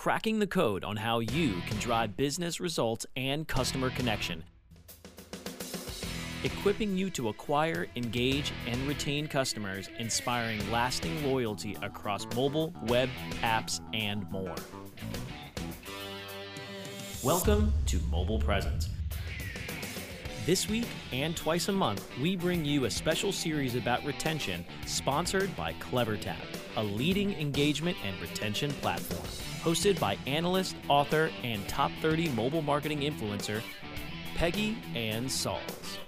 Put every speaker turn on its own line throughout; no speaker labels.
cracking the code on how you can drive business results and customer connection, equipping you to acquire, engage, and retain customers, inspiring lasting loyalty across mobile, web, apps, and more. Welcome to Mobile Presence. This week and twice a month, we bring you a special series about retention sponsored by CleverTap, a leading engagement and retention platform hosted by analyst, author, and top 30 mobile marketing influencer, Peggy Ann Salz.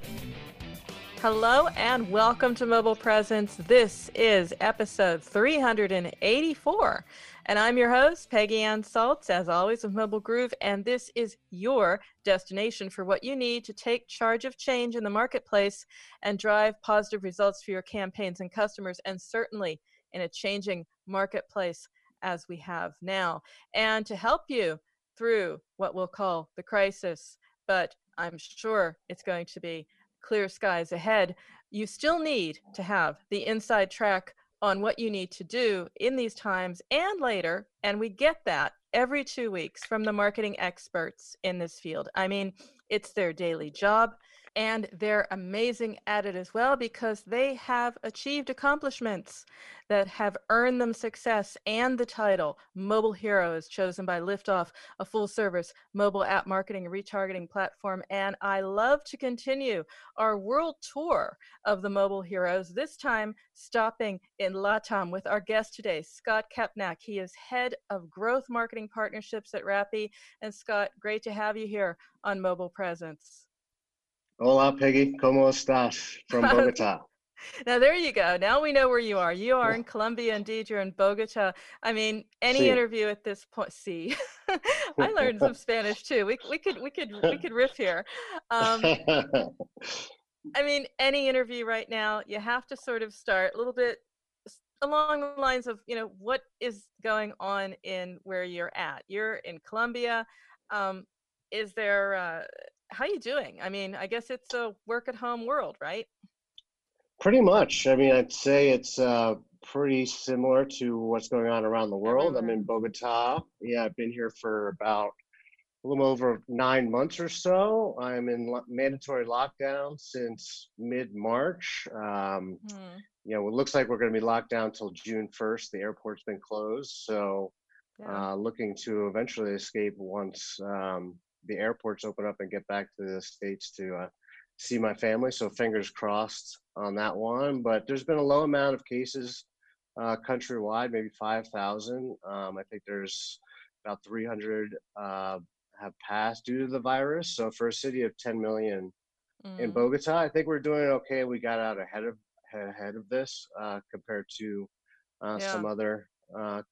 Hello and welcome to Mobile Presence. This is episode 384. And I'm your host, Peggy Ann Salz, as always, of Mobile Groove. And this is your destination for what you need to take charge of change in the marketplace and drive positive results for your campaigns and customers, and certainly in a changing marketplace as we have now, and to help you through what we'll call the crisis. But I'm sure it's going to be clear skies ahead. You still need to have the inside track on what you need to do in these times and later. And we get that every two weeks from the marketing experts in this field. I mean, it's their daily job and they're amazing at it as well because they have achieved accomplishments that have earned them success and the title Mobile Hero is chosen by Liftoff, a full service mobile app marketing retargeting platform. And I love to continue our world tour of the Mobile Heroes, this time stopping in Latam with our guest today, Scott Kepnak. He is head of growth marketing partnerships at Rappi. And Scott, great to have you here on Mobile Presence.
Hola, Peggy. ¿Cómo estás? From Bogota.
now there you go. Now we know where you are. You are in Colombia, indeed. You're in Bogota. I mean, any sí. interview at this point. See, I learned some Spanish too. We we could we could we could riff here. Um, I mean, any interview right now, you have to sort of start a little bit along the lines of you know what is going on in where you're at. You're in Colombia. Um, is there uh, how are you doing? I mean, I guess it's a work at home world, right?
Pretty much. I mean, I'd say it's uh, pretty similar to what's going on around the world. I'm in Bogota. Yeah, I've been here for about a little over nine months or so. I'm in lo- mandatory lockdown since mid March. Um, mm. You know, it looks like we're going to be locked down until June 1st. The airport's been closed. So, yeah. uh, looking to eventually escape once um, the airports open up and get back to the states to uh, see my family. So fingers crossed on that one. But there's been a low amount of cases uh, countrywide, maybe 5,000. Um, I think there's about 300 uh, have passed due to the virus. So for a city of 10 million mm. in Bogota, I think we're doing okay. We got out ahead of ahead of this uh, compared to uh, yeah. some other uh,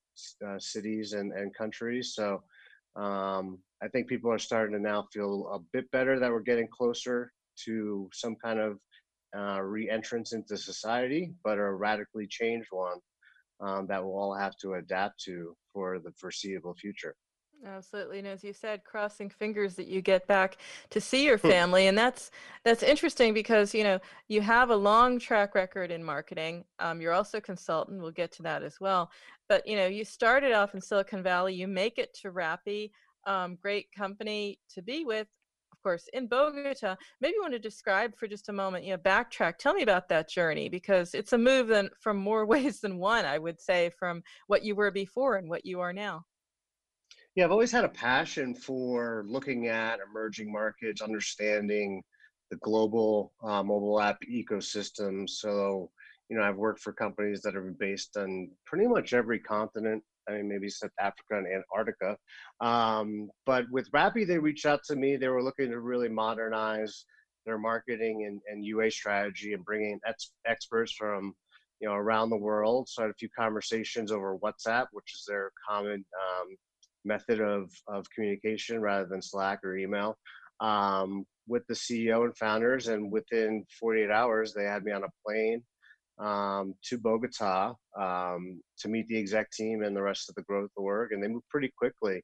cities and, and countries. So um, I think people are starting to now feel a bit better that we're getting closer to some kind of uh, re-entrance into society, but a radically changed one um, that we'll all have to adapt to for the foreseeable future.
Absolutely, and as you said, crossing fingers that you get back to see your family, and that's that's interesting because you know you have a long track record in marketing. Um, you're also a consultant. We'll get to that as well. But you know, you started off in Silicon Valley. You make it to Rappi, um, great company to be with, of course, in Bogota. Maybe you want to describe for just a moment, you know, backtrack. Tell me about that journey because it's a move than, from more ways than one. I would say from what you were before and what you are now.
Yeah, I've always had a passion for looking at emerging markets, understanding the global uh, mobile app ecosystem. So, you know, I've worked for companies that are based on pretty much every continent. I mean, maybe South Africa and Antarctica. Um, but with Rappi, they reached out to me. They were looking to really modernize their marketing and, and UA strategy and bringing ex- experts from you know around the world. So I had a few conversations over WhatsApp, which is their common um, method of, of communication rather than Slack or email um, with the CEO and founders. And within 48 hours, they had me on a plane um, to Bogota um, to meet the exec team and the rest of the growth org. And they moved pretty quickly.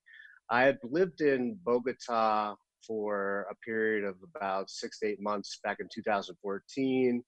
I had lived in Bogota for a period of about six to eight months back in 2014.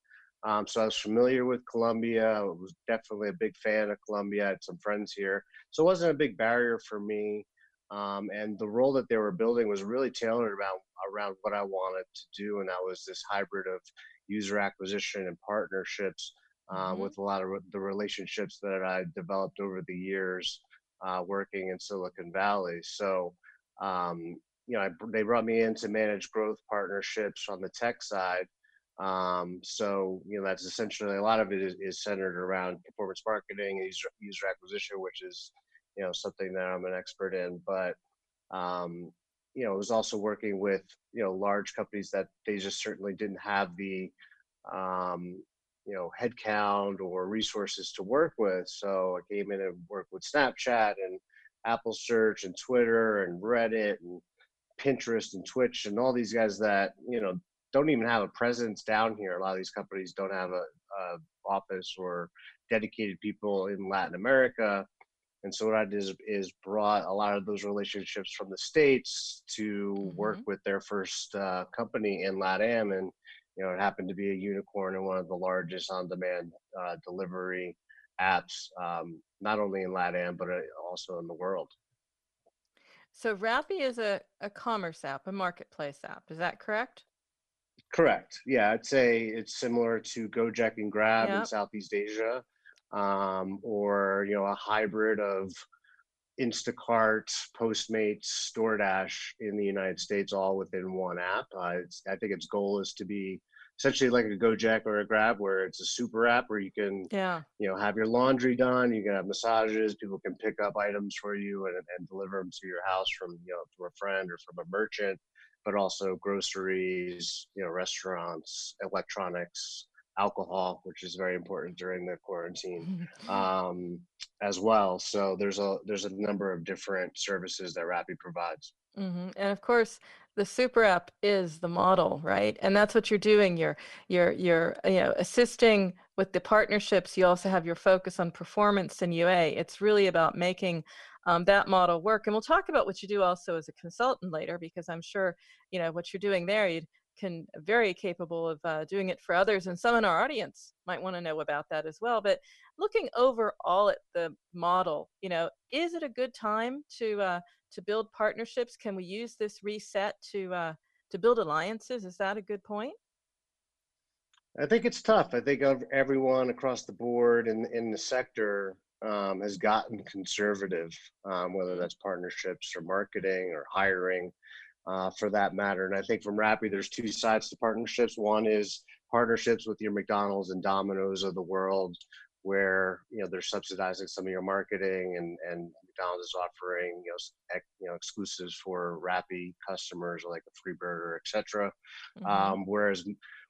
Um, so I was familiar with Colombia. I was definitely a big fan of Colombia. I had some friends here, so it wasn't a big barrier for me. Um, and the role that they were building was really tailored around around what I wanted to do, and that was this hybrid of user acquisition and partnerships uh, mm-hmm. with a lot of the relationships that I developed over the years uh, working in Silicon Valley. So, um, you know, I, they brought me in to manage growth partnerships on the tech side. Um, so, you know, that's essentially a lot of it is, is centered around performance marketing and user, user acquisition, which is, you know, something that I'm an expert in. But, um, you know, it was also working with, you know, large companies that they just certainly didn't have the, um, you know, headcount or resources to work with. So I came in and worked with Snapchat and Apple Search and Twitter and Reddit and Pinterest and Twitch and all these guys that, you know, don't even have a presence down here. A lot of these companies don't have a, a office or dedicated people in Latin America. And so what I did is, is, brought a lot of those relationships from the states to mm-hmm. work with their first uh, company in LATAM, and you know it happened to be a unicorn and one of the largest on-demand uh, delivery apps, um, not only in LATAM but uh, also in the world.
So Rappi is a, a commerce app, a marketplace app. Is that correct?
Correct. Yeah, I'd say it's similar to Gojek and Grab yep. in Southeast Asia, um, or you know, a hybrid of Instacart, Postmates, DoorDash in the United States, all within one app. Uh, I think its goal is to be essentially like a Gojek or a Grab, where it's a super app where you can,
yeah,
you know, have your laundry done, you can have massages, people can pick up items for you and, and deliver them to your house from, you know, from a friend or from a merchant but also groceries, you know, restaurants, electronics, alcohol, which is very important during the quarantine, um, as well. So there's a there's a number of different services that Rappi provides.
Mm-hmm. And of course, the super app is the model, right? And that's what you're doing. You're you're you're you know assisting with the partnerships. You also have your focus on performance and UA. It's really about making um, that model work. And we'll talk about what you do also as a consultant later, because I'm sure you know what you're doing there. You can very capable of uh, doing it for others, and some in our audience might want to know about that as well. But looking overall at the model, you know, is it a good time to uh, to build partnerships? Can we use this reset to uh, to build alliances? Is that a good point?
I think it's tough. I think everyone across the board in in the sector um, has gotten conservative, um, whether that's partnerships or marketing or hiring, uh, for that matter. And I think from Rappi, there's two sides to partnerships. One is partnerships with your McDonald's and Domino's of the world, where you know they're subsidizing some of your marketing, and and McDonald's is offering you know ec- you know exclusives for Rappi customers, like a free burger, etc. Mm-hmm. Um, whereas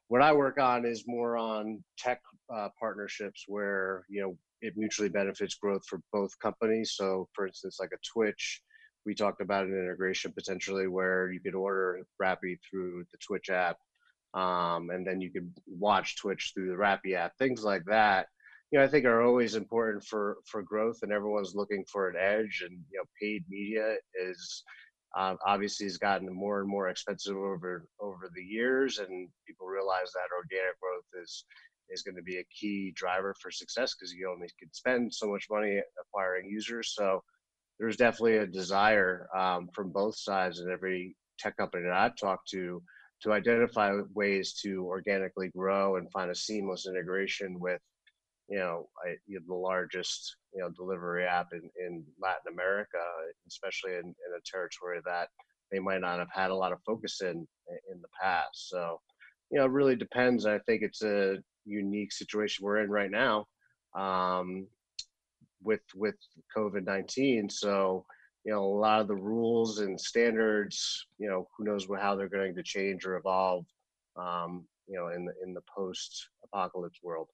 what I work on is more on tech uh, partnerships where you know it mutually benefits growth for both companies. So, for instance, like a Twitch, we talked about an integration potentially where you could order Rappi through the Twitch app, um, and then you could watch Twitch through the Rappi app. Things like that you know, I think are always important for for growth, and everyone's looking for an edge. And you know, paid media is uh, obviously has gotten more and more expensive over over the years, and people realize that organic growth is is going to be a key driver for success because you only can spend so much money acquiring users. So there's definitely a desire um, from both sides and every tech company that I've talked to to identify ways to organically grow and find a seamless integration with you know, I, you know the largest you know delivery app in, in Latin America, especially in, in a territory that they might not have had a lot of focus in in the past. So, you know, it really depends. I think it's a unique situation we're in right now um, with with COVID nineteen. So, you know, a lot of the rules and standards, you know, who knows how they're going to change or evolve, um, you know, in the in the post apocalypse world.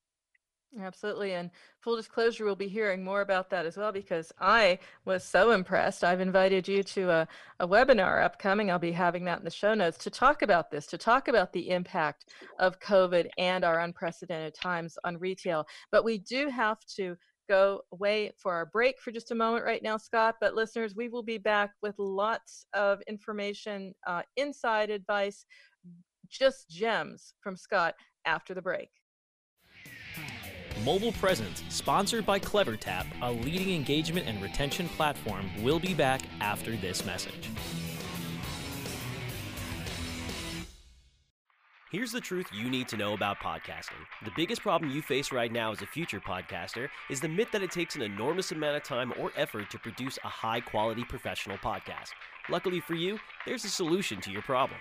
Absolutely. And full disclosure, we'll be hearing more about that as well because I was so impressed. I've invited you to a, a webinar upcoming. I'll be having that in the show notes to talk about this, to talk about the impact of COVID and our unprecedented times on retail. But we do have to go away for our break for just a moment right now, Scott. But listeners, we will be back with lots of information, uh, inside advice, just gems from Scott after the break.
Mobile Presence, sponsored by CleverTap, a leading engagement and retention platform, will be back after this message. Here's the truth you need to know about podcasting. The biggest problem you face right now as a future podcaster is the myth that it takes an enormous amount of time or effort to produce a high quality professional podcast. Luckily for you, there's a solution to your problem.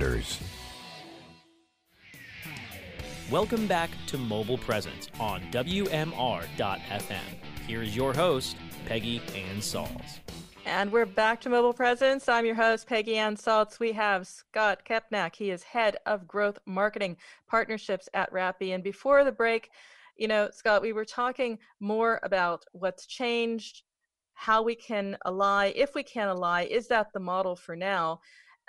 Welcome back to Mobile Presence on WMR.FM. Here is your host, Peggy Ann Salz.
And we're back to Mobile Presence. I'm your host, Peggy Ann Salz. We have Scott Kepnak. He is head of growth marketing partnerships at Rappi. And before the break, you know, Scott, we were talking more about what's changed, how we can ally, if we can ally, is that the model for now?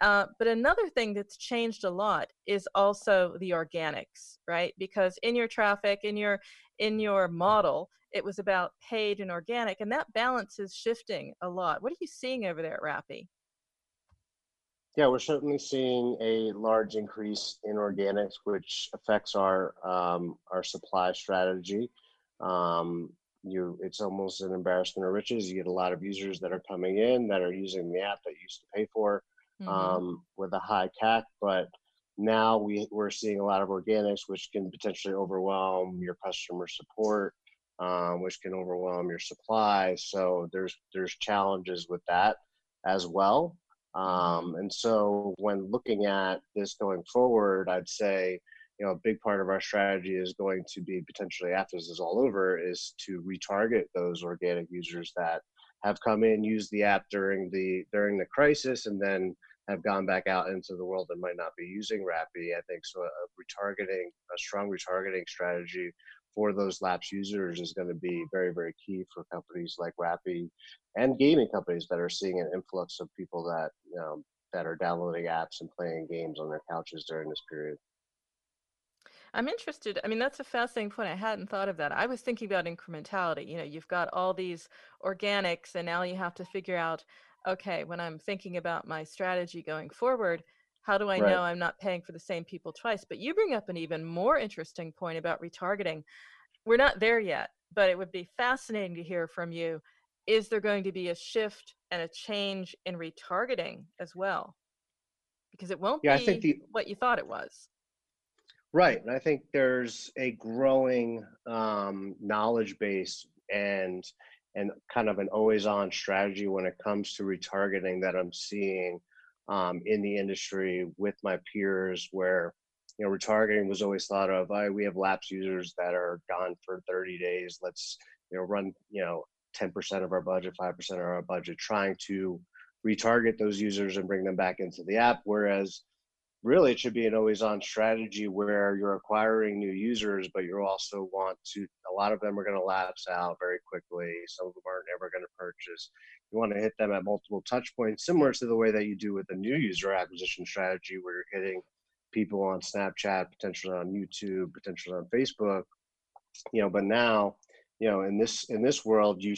Uh, but another thing that's changed a lot is also the organics, right? Because in your traffic, in your in your model, it was about paid and organic, and that balance is shifting a lot. What are you seeing over there at Rappi?
Yeah, we're certainly seeing a large increase in organics, which affects our um, our supply strategy. Um, you, it's almost an embarrassment of riches. You get a lot of users that are coming in that are using the app that you used to pay for mm-hmm. um, with a high CAC, but now we, we're seeing a lot of organics, which can potentially overwhelm your customer support um, which can overwhelm your supply. So there's there's challenges with that as well. Um, and so when looking at this going forward, I'd say you know a big part of our strategy is going to be potentially after this is all over is to retarget those organic users that have come in, used the app during the during the crisis, and then have gone back out into the world and might not be using Rappi. I think so. A retargeting, a strong retargeting strategy for those lapsed users is going to be very, very key for companies like Rappi and gaming companies that are seeing an influx of people that you know, that are downloading apps and playing games on their couches during this period.
I'm interested. I mean, that's a fascinating point. I hadn't thought of that. I was thinking about incrementality. You know, you've got all these organics, and now you have to figure out, okay, when I'm thinking about my strategy going forward, how do I
Right.
know I'm not paying for the same people twice? But you bring up an even more interesting point about retargeting. We're not there yet, but it would be fascinating to hear from you. Is there going to be a shift and a change in retargeting as well? Because it won't
Yeah, I
be
think the
what you thought it was.
Right. And I think there's a growing um, knowledge base and and kind of an always on strategy when it comes to retargeting that I'm seeing um, in the industry with my peers where you know retargeting was always thought of I we have lapsed users that are gone for 30 days. Let's you know run you know 10% of our budget 5% of our budget trying to retarget those users and bring them back into the app. Whereas really it should be an always on strategy where you're acquiring new users but you also want to a lot of them are going to lapse out very quickly. Some of them aren't ever going to purchase. You want to hit them at multiple touch points similar to the way that you do with a new user acquisition strategy where you're hitting people on snapchat potentially on youtube potentially on facebook. You know but now you know in this in this world you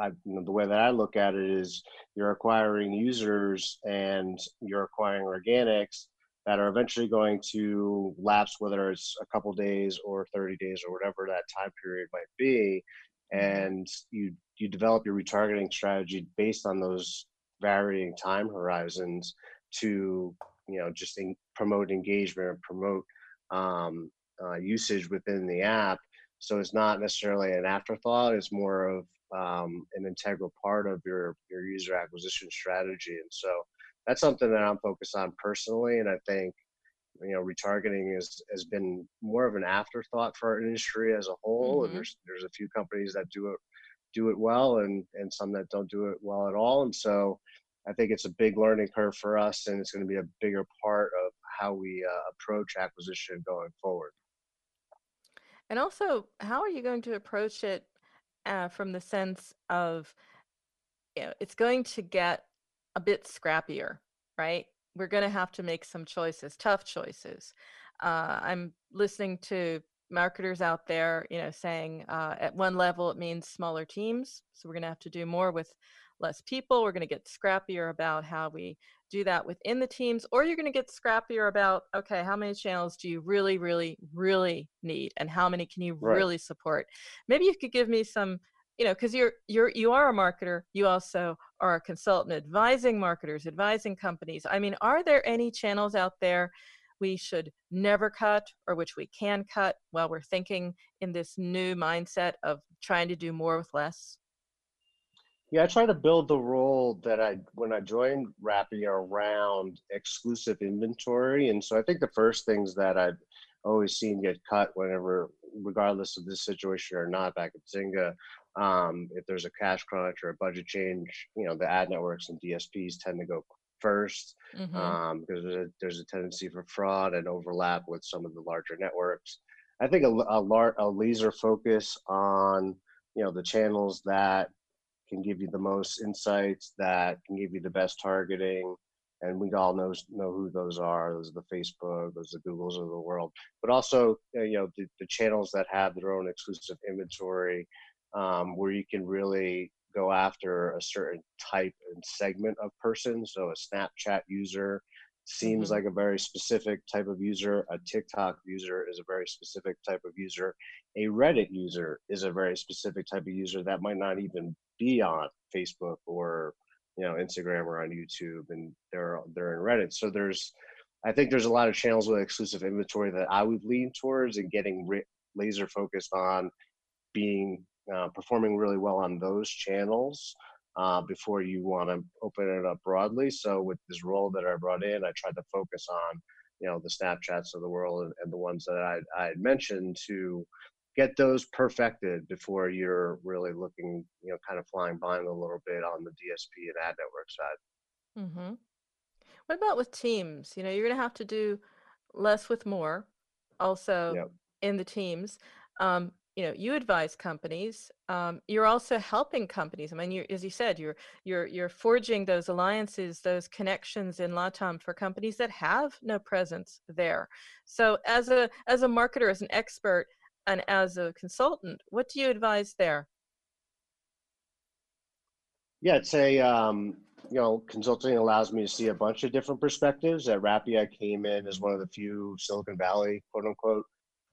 I, you know, the way that I look at it is you're acquiring users and you're acquiring organics that are eventually going to lapse, whether it's a couple days or 30 days or whatever that time period might be. And you you develop your retargeting strategy based on those varying time horizons to you know just in, promote engagement and promote um, uh, usage within the app. So it's not necessarily an afterthought; it's more of um, an integral part of your your user acquisition strategy. And so that's something that I'm focused on personally. And I think you know retargeting is has been more of an afterthought for our industry as a whole.
Mhm.
And there's there's a few companies that do it do it well, and and some that don't do it well at all. And so I think it's a big learning curve for us, and it's going to be a bigger part of how we uh, approach acquisition going forward.
And also, how are you going to approach it uh, from the sense of, you know, it's going to get a bit scrappier, right? We're going to have to make some choices, tough choices. Uh, I'm listening to marketers out there, you know, saying uh, at one level it means smaller teams, so we're going to have to do more with less people. We're going to get scrappier about how we do that within the teams, or you're going to get scrappier about, okay, how many channels do you really, really, really need, and how many can you
Right.
really support? Maybe you could give me some, you know, because you're you're you are a marketer, you also are a consultant advising marketers, advising companies. I mean, are there any channels out there we should never cut or which we can cut while we're thinking in this new mindset of trying to do more with less?
Yeah, I try to build the role that I when I joined Rappi around exclusive inventory, and so I think the first things that I've always seen get cut whenever, regardless of this situation or not, back at Zynga, um, if there's a cash crunch or a budget change, you know, the ad networks and DSPs tend to go first
hmm
um, because there's a, there's a tendency for fraud and overlap with some of the larger networks. I think a, a, lar- a laser focus on you know the channels that can give you the most insights, that can give you the best targeting, and we all know know who those are. Those are the Facebook, those are the Googles of the world, but also uh, you know the, the channels that have their own exclusive inventory, um, where you can really go after a certain type and segment of person. So a Snapchat user seems
Mhm.
like a very specific type of user. A TikTok user is a very specific type of user. A Reddit user is a very specific type of user that might not even be on Facebook or you know Instagram or on YouTube, and they're they're in Reddit. So there's, I think there's a lot of channels with exclusive inventory that I would lean towards and getting ri- laser focused on being uh, performing really well on those channels uh, before you want to open it up broadly. So with this role that I brought in, I tried to focus on you know the Snapchats of the world and, and the ones that I I had mentioned to get those perfected before you're really looking you know kind of flying blind a little bit on the DSP and ad network side.
Mm-hmm. What about with teams? You know, you're going to have to do less with more also
Yep.
in the teams. Um, you know, you advise companies. Um, you're also helping companies. I mean, you, as you said, you're you're you're forging those alliances, those connections in LATAM for companies that have no presence there. So, as a as a marketer, as an expert, and as a consultant, what do you advise there?
Yeah, it's a um, you know consulting allows me to see a bunch of different perspectives. At Rappi, I came in as one of the few Silicon Valley quote unquote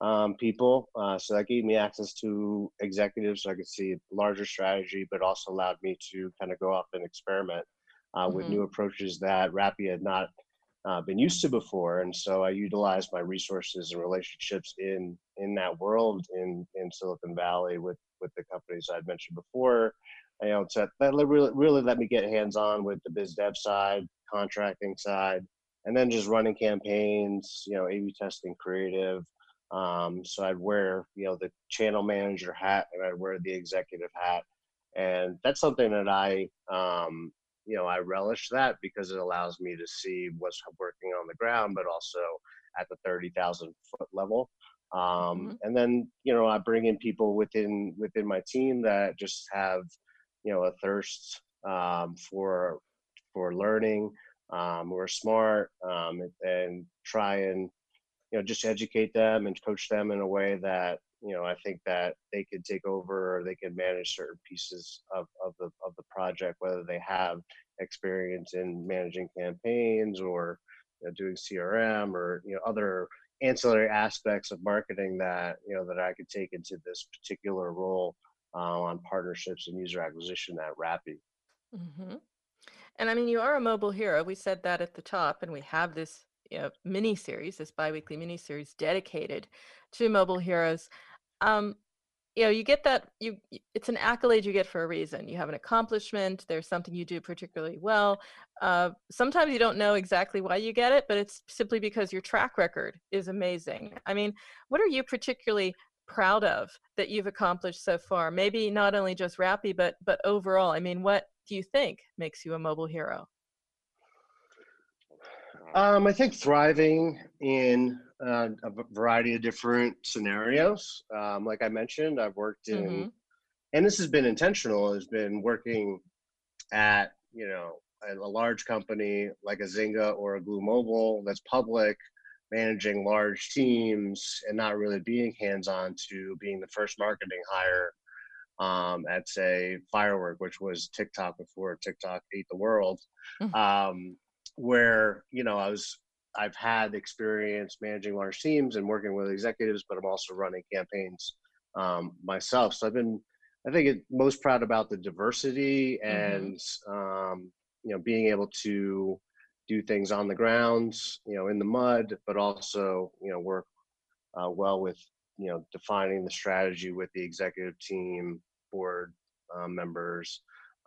um, people, uh, so that gave me access to executives, so I could see larger strategy, but also allowed me to kind of go off and experiment uh, mm-hmm. with new approaches that Rappi had not uh, been used to before. And so I utilized my resources and relationships in in that world in in Silicon Valley with with the companies I'd mentioned before you know, so that really, really let me get hands on with the biz dev side, contracting side, and then just running campaigns, you know, A/B testing, creative. Um, so I'd wear, you know, the channel manager hat and I'd wear the executive hat, and that's something that I, um, you know, I relish that because it allows me to see what's working on the ground, but also at the thirty thousand foot level. Um, mm-hmm. And then, you know, I bring in people within within my team that just have you know a thirst um, for for learning um, who are smart um, and try and you know just educate them and coach them in a way that you know I think that they could take over or they could manage certain pieces of, of the of the project whether they have experience in managing campaigns or you know, doing CRM or you know other ancillary aspects of marketing that you know that I could take into this particular role uh, on partnerships and user acquisition at Rappi.
Mm-hmm. And I mean, you are a mobile hero. We said that at the top, and we have this you know, mini series, this biweekly mini series dedicated to mobile heroes. Um, you know, you get that you it's an accolade you get for a reason. You have an accomplishment. There's something you do particularly well. Uh, sometimes you don't know exactly why you get it, but it's simply because your track record is amazing. I mean, what are you particularly proud of that you've accomplished so far? Maybe not only just Rappi, but but overall. I mean, what do you think makes you a mobile hero?
Um, I think thriving in uh, a variety of different scenarios. Um, like I mentioned, I've worked in, mm-hmm. and this has been intentional. Has been working at you know a large company like a Zynga or a Glu Mobile that's public managing large teams and not really being hands on to being the first marketing hire um, at say Firework, which was TikTok before TikTok ate the world, mm-hmm. um, where you know I was I've had experience managing large teams and working with executives, but I'm also running campaigns um, myself. So I've been I think it, most proud about the diversity mm-hmm. and mm-hmm. you know being able to do things on the ground, you know, in the mud, but also, you know, work uh, well with, you know, defining the strategy with the executive team, board uh, members,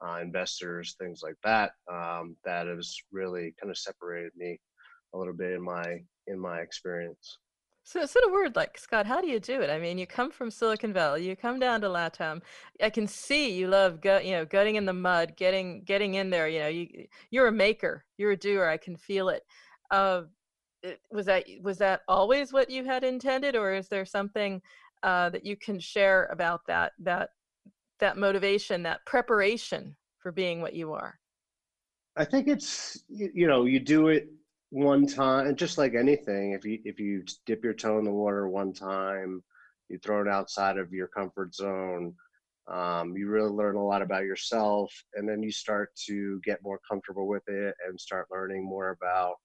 uh, investors, things like that. Um, that has really kind of separated me a little bit in my in my experience.
So, sort of word like Scott, how do you do it? I mean, you come from Silicon Valley, you come down to LATAM. I can see you love, gut, you know, gutting in the mud, getting getting in there. You know, you you're a maker, you're a doer. I can feel it. Uh, was that was that always what you had intended, or is there something uh, that you can share about that that that motivation, that preparation for being what you are?
I think it's you know you do it one time, just like anything, if you if you dip your toe in the water one time, you throw it outside of your comfort zone. Um, you really learn a lot about yourself, and then you start to get more comfortable with it and start learning more about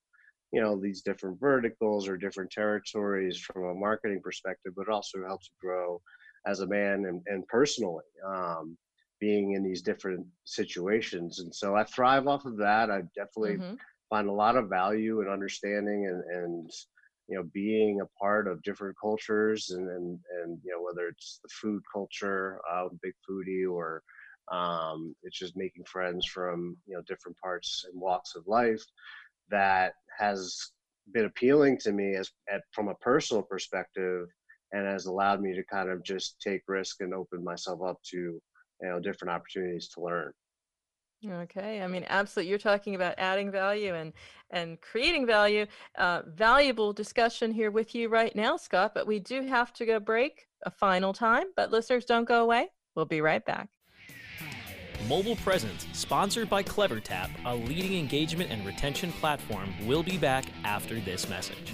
you know these different verticals or different territories from a marketing perspective, but also helps you grow as a man and, and personally. Um, being in these different situations. And so I thrive off of that. I definitely mm-hmm find a lot of value and understanding and, and you know being a part of different cultures and and, and you know whether it's the food culture uh, big foodie or um, it's just making friends from you know different parts and walks of life that has been appealing to me as at, from a personal perspective and has allowed me to kind of just take risk and open myself up to you know different opportunities to learn
Okay, I mean, absolutely. You're talking about adding value and and creating value. Uh, valuable discussion here with you right now, Scott. But we do have to go break a final time. But listeners, don't go away. We'll be right back.
Mobile Presence, sponsored by CleverTap, a leading engagement and retention platform, will be back after this message.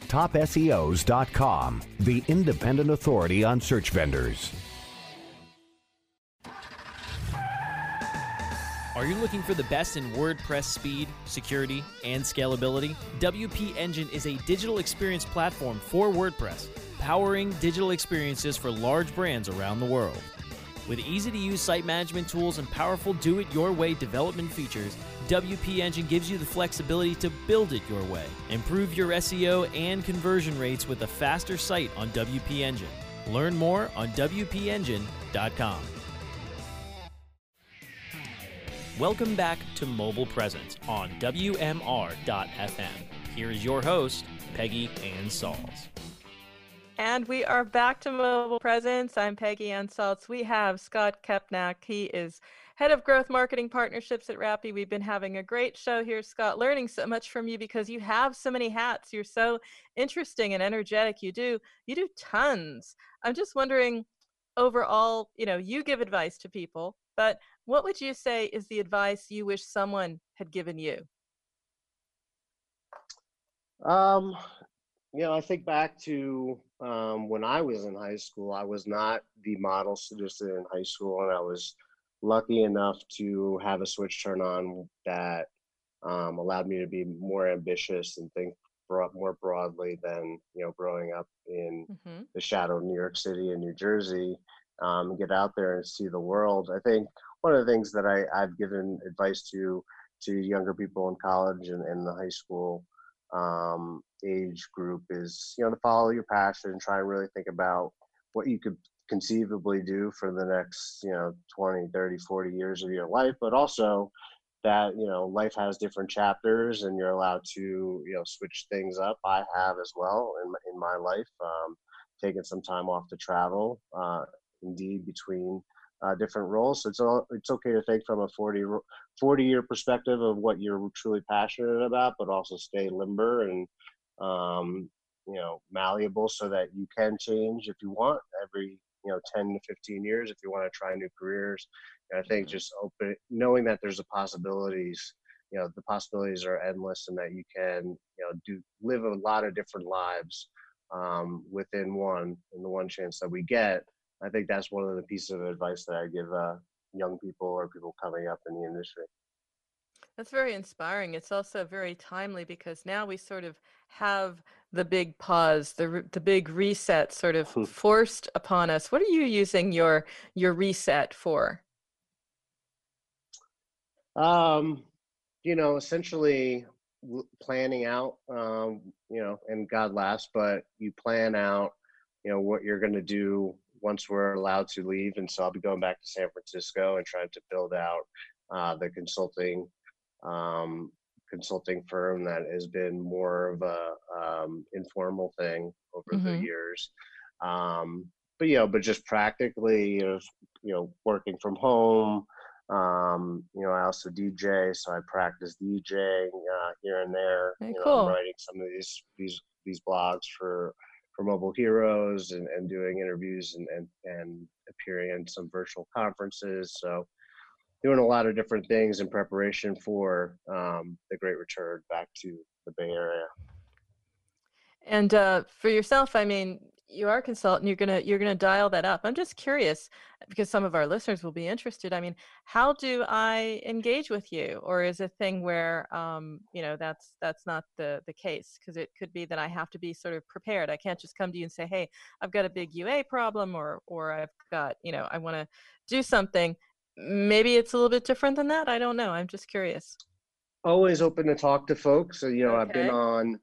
TopSEOs.com, the independent authority on search vendors.
Are you looking for the best in WordPress speed, security, and scalability? WP Engine is a digital experience platform for WordPress, powering digital experiences for large brands around the world. With easy to use site management tools and powerful do it your way development features, WP Engine gives you the flexibility to build it your way. Improve your SEO and conversion rates with a faster site on WP Engine. Learn more on WPEngine.com. Welcome back to Mobile Presence on WMR.FM. Here is your host, Peggy Ann Salz.
And we are back to Mobile Presence. I'm Peggy Ann Salz. We have Scott Kepnak. He is head of growth marketing partnerships at Rappi. We've been having a great show here, Scott, learning so much from you because you have so many hats. You're so interesting and energetic. You do you do tons. I'm just wondering overall, you know, you give advice to people, but what would you say is the advice you wish someone had given you?
Um, you know, I think back to um, when I was in high school. I was not the model student in high school, and I was lucky enough to have a switch turn on that um, allowed me to be more ambitious and think more broadly than you know growing up in mm-hmm. the shadow of New York City and New Jersey. Um, get out there and see the world. I think one of the things that I, I've given advice to to younger people in college and in the high school um, age group is you know to follow your passion and try and really think about what you could conceivably do for the next you know 20 30 40 years of your life but also that you know life has different chapters and you're allowed to you know switch things up i have as well in, in my life um, taking some time off to travel uh, indeed between uh, different roles. So it's all, it's okay to think from a 40, 40 year perspective of what you're truly passionate about, but also stay limber and um, you know malleable so that you can change if you want every you know 10 to 15 years if you want to try new careers. And I think mm-hmm. just open knowing that there's a possibilities you know the possibilities are endless and that you can you know do live a lot of different lives um, within one and the one chance that we get I think that's one of the pieces of advice that I give uh, young people or people coming up in the industry.
That's very inspiring. It's also very timely because now we sort of have the big pause, the the big reset sort of hmm. forced upon us. What are you using your your reset for?
Um, you know, essentially planning out um, you know, and God laughs, but you plan out, you know, what you're going to do once we're allowed to leave. And so I'll be going back to San Francisco and trying to build out uh, the consulting um, consulting firm that has been more of a um, informal thing over mm-hmm. the years. Um, but you know, but just practically, you know, you know, working from home. Um, you know, I also DJ, so I practice DJing uh, here and there.
Very
you know,
cool.
I'm writing some of these these these blogs for for mobile heroes and, and doing interviews and, and, and appearing in some virtual conferences. So doing a lot of different things in preparation for um, the great return back to the Bay Area.
And uh, for yourself, I mean, you are a consultant you're gonna you're gonna dial that up. I'm just curious because some of our listeners will be interested i mean how do i engage with you? Or is a thing where um, you know that's that's not the the case? Because it could be that i have to be sort of prepared. I can't just come to you and say hey i've got a big ua problem or or i've got you know i want to do something maybe it's a little bit different than that i don't know i'm just curious
always open to talk to folks so you know okay. i've been on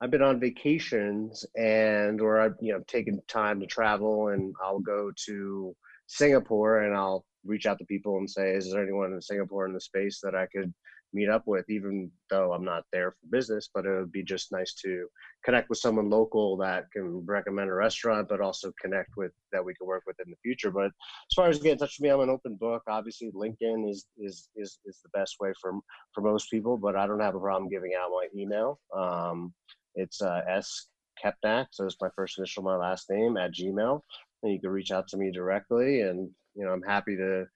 I've been on vacations and or I've you know taken time to travel and I'll go to Singapore and I'll reach out to people and say, is there anyone in Singapore in the space that I could meet up with, even though I'm not there for business, but it would be just nice to connect with someone local that can recommend a restaurant, but also connect with that we can work with in the future. But as far as getting in touch with me, I'm an open book. Obviously, LinkedIn is is is, is the best way for for most people, but I don't have a problem giving out my email. Um, it's uh, S Kepnak, so it's my first initial, my last name at Gmail, and you can reach out to me directly. And you know, I'm happy to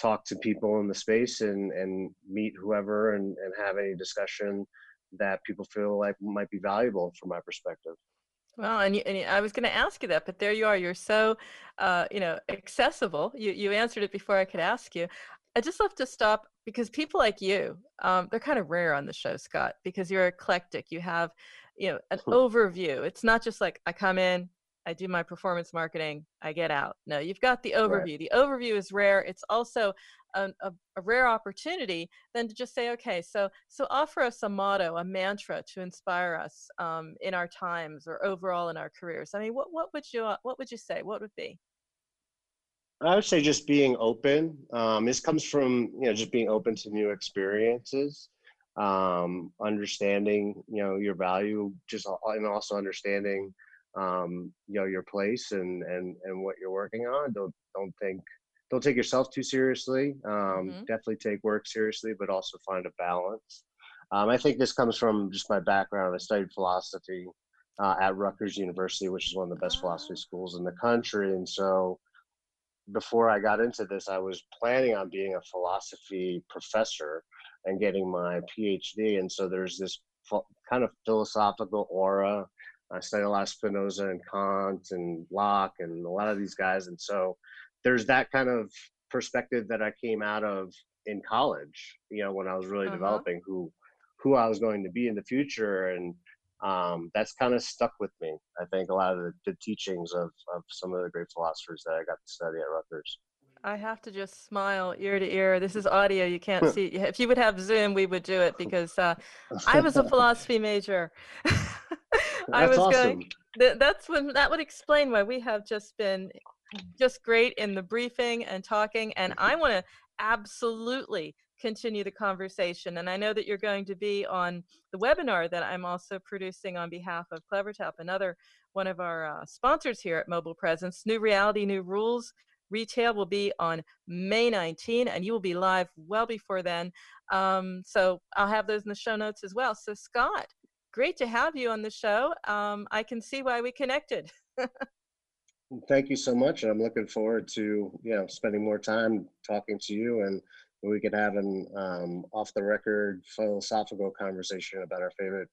talk to people in the space and and meet whoever and and have any discussion that people feel like might be valuable from my perspective.
Well, and, you, and I was going to ask you that, but there you are. You're so, uh, you know, accessible. You you answered it before I could ask you. I just love to stop because people like you, um, they're kind of rare on the show, Scott, because you're eclectic. You have you know an overview it's not just like i come in i do my performance marketing i get out. No you've got the overview. Right. the overview is rare. It's also a, a, a, rare opportunity then to just say okay so so offer us a motto a mantra to inspire us um, in our times or overall in our careers. I mean what, what would you uh, what would you say? What would be?
I would say just being open. Um, this comes from you know just being open to new experiences um, understanding you know your value just and also understanding um, you know your place and and and what you're working on don't don't think don't take yourself too seriously um, mm-hmm. definitely take work seriously but also find a balance um, i think this comes from just my background i studied philosophy uh, at rutgers university which is one of the best philosophy ah. schools in the country and so before i got into this i was planning on being a philosophy professor and getting my PhD. And so there's this kind of philosophical aura. I studied a lot of Spinoza and Kant and Locke and a lot of these guys. And so there's that kind of perspective that I came out of in college, you know, when I was really uh-huh. developing who who I was going to be in the future. And um, that's kind of stuck with me. I think a lot of the, the teachings of, of some of the great philosophers that I got to study at Rutgers.
I have to just smile ear to ear. This is audio; you can't see. If you would have Zoom, we would do it because uh, I was a philosophy major.
I was awesome. going.
Th- that's when that would explain why we have just been just great in the briefing and talking. And I want to absolutely continue the conversation. And I know that you're going to be on the webinar that I'm also producing on behalf of CleverTap, another one of our uh, sponsors here at Mobile Presence. New reality, new rules Retail will be on May 19, and you will be live well before then. Um, so I'll have those in the show notes as well. So, Scott, great to have you on the show. Um, I can see why we connected.
Thank you so much. and I'm looking forward to you know spending more time talking to you, and we could have an um, off the record philosophical conversation about our favorite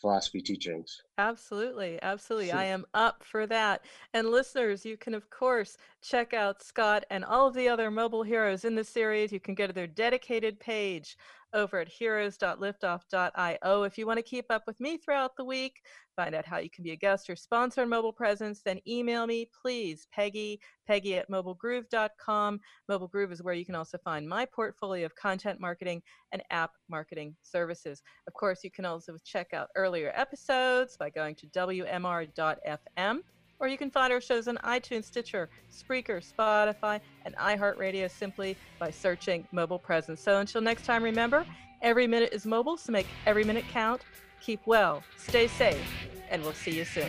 philosophy teachings.
Absolutely. Absolutely. I am up for that. And listeners, you can, of course, check out Scott and all of the other mobile heroes in the series. You can go to their dedicated page over at heroes.liftoff.io. If you want to keep up with me throughout the week, find out how you can be a guest or sponsor on Mobile Presence, then email me, please, Peggy, Peggy at mobilegroove.com. Mobile Groove is where you can also find my portfolio of content marketing and app marketing services. Of course, you can also check out earlier episodes by going to WMR.fm or you can find our shows on iTunes, Stitcher, Spreaker, Spotify, and iHeartRadio simply by searching Mobile Presence. So until next time, remember, every minute is mobile, so make every minute count. Keep well, stay safe, and we'll see you soon.